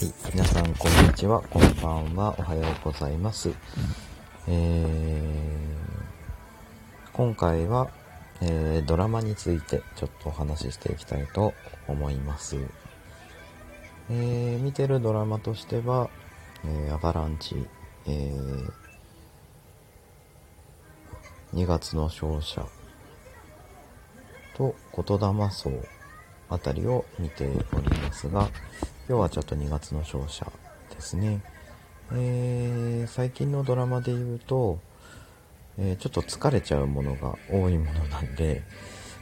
はい、皆さんこんにちは、こんばんは、おはようございます。えー、今回は、えー、ドラマについてちょっとお話ししていきたいと思います。えー、見てるドラマとしては、えアバランチ、え2月の勝者と言霊荘あたりを見ておりますが、今日はちょっと2月の勝者ですね。えー、最近のドラマで言うと、えー、ちょっと疲れちゃうものが多いものなんで、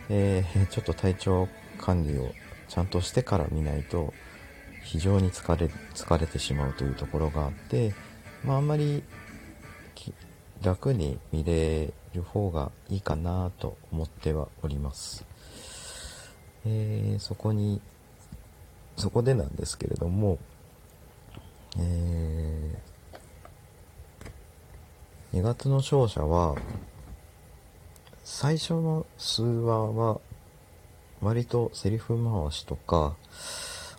えー、ちょっと体調管理をちゃんとしてから見ないと非常に疲れ疲れてしまうというところがあって、まあ、あんまり楽に見れる方がいいかなと思ってはおります。えー、そこにそこでなんですけれども、えー、2月の勝者は、最初の数話は、割とセリフ回しとか、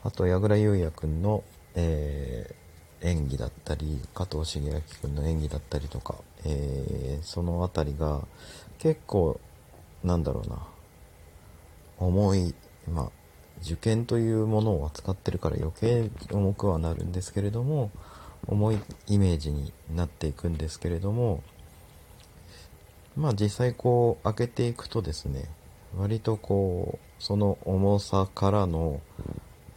あと、矢倉優也くんの、えー、演技だったり、加藤茂明くんの演技だったりとか、えー、そのあたりが、結構、なんだろうな、重い、まあ、受験というものを扱ってるから余計重くはなるんですけれども重いイメージになっていくんですけれどもまあ実際こう開けていくとですね割とこうその重さからの、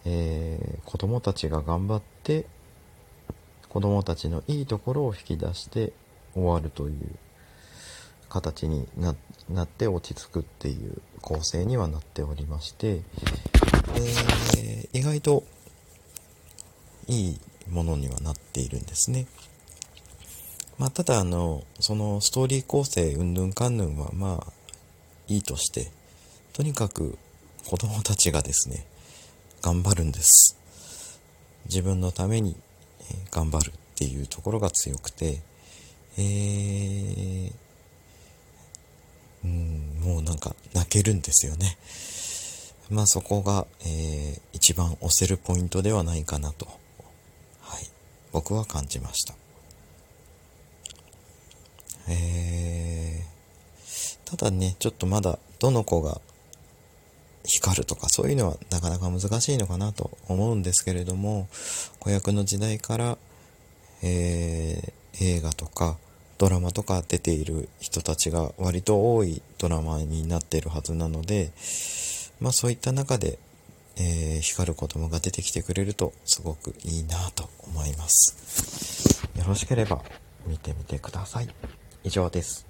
えー、子供たちが頑張って子供たちのいいところを引き出して終わるという形になって落ち着くっていう構成にはなっておりまして、えー、意外といいものにはなっているんですね。まあ、ただあの、そのストーリー構成うんぬんかんぬんはまあいいとして、とにかく子供たちがですね、頑張るんです。自分のために頑張るっていうところが強くて、えー、うん、もうなんか泣けるんですよね。まあそこが、えー、一番押せるポイントではないかなと、はい、僕は感じました。えー、ただね、ちょっとまだどの子が光るとかそういうのはなかなか難しいのかなと思うんですけれども、子役の時代から、えー、映画とか、ドラマとか出ている人たちが割と多いドラマになっているはずなので、まあそういった中で、えー、光る子供が出てきてくれるとすごくいいなと思います。よろしければ見てみてください。以上です。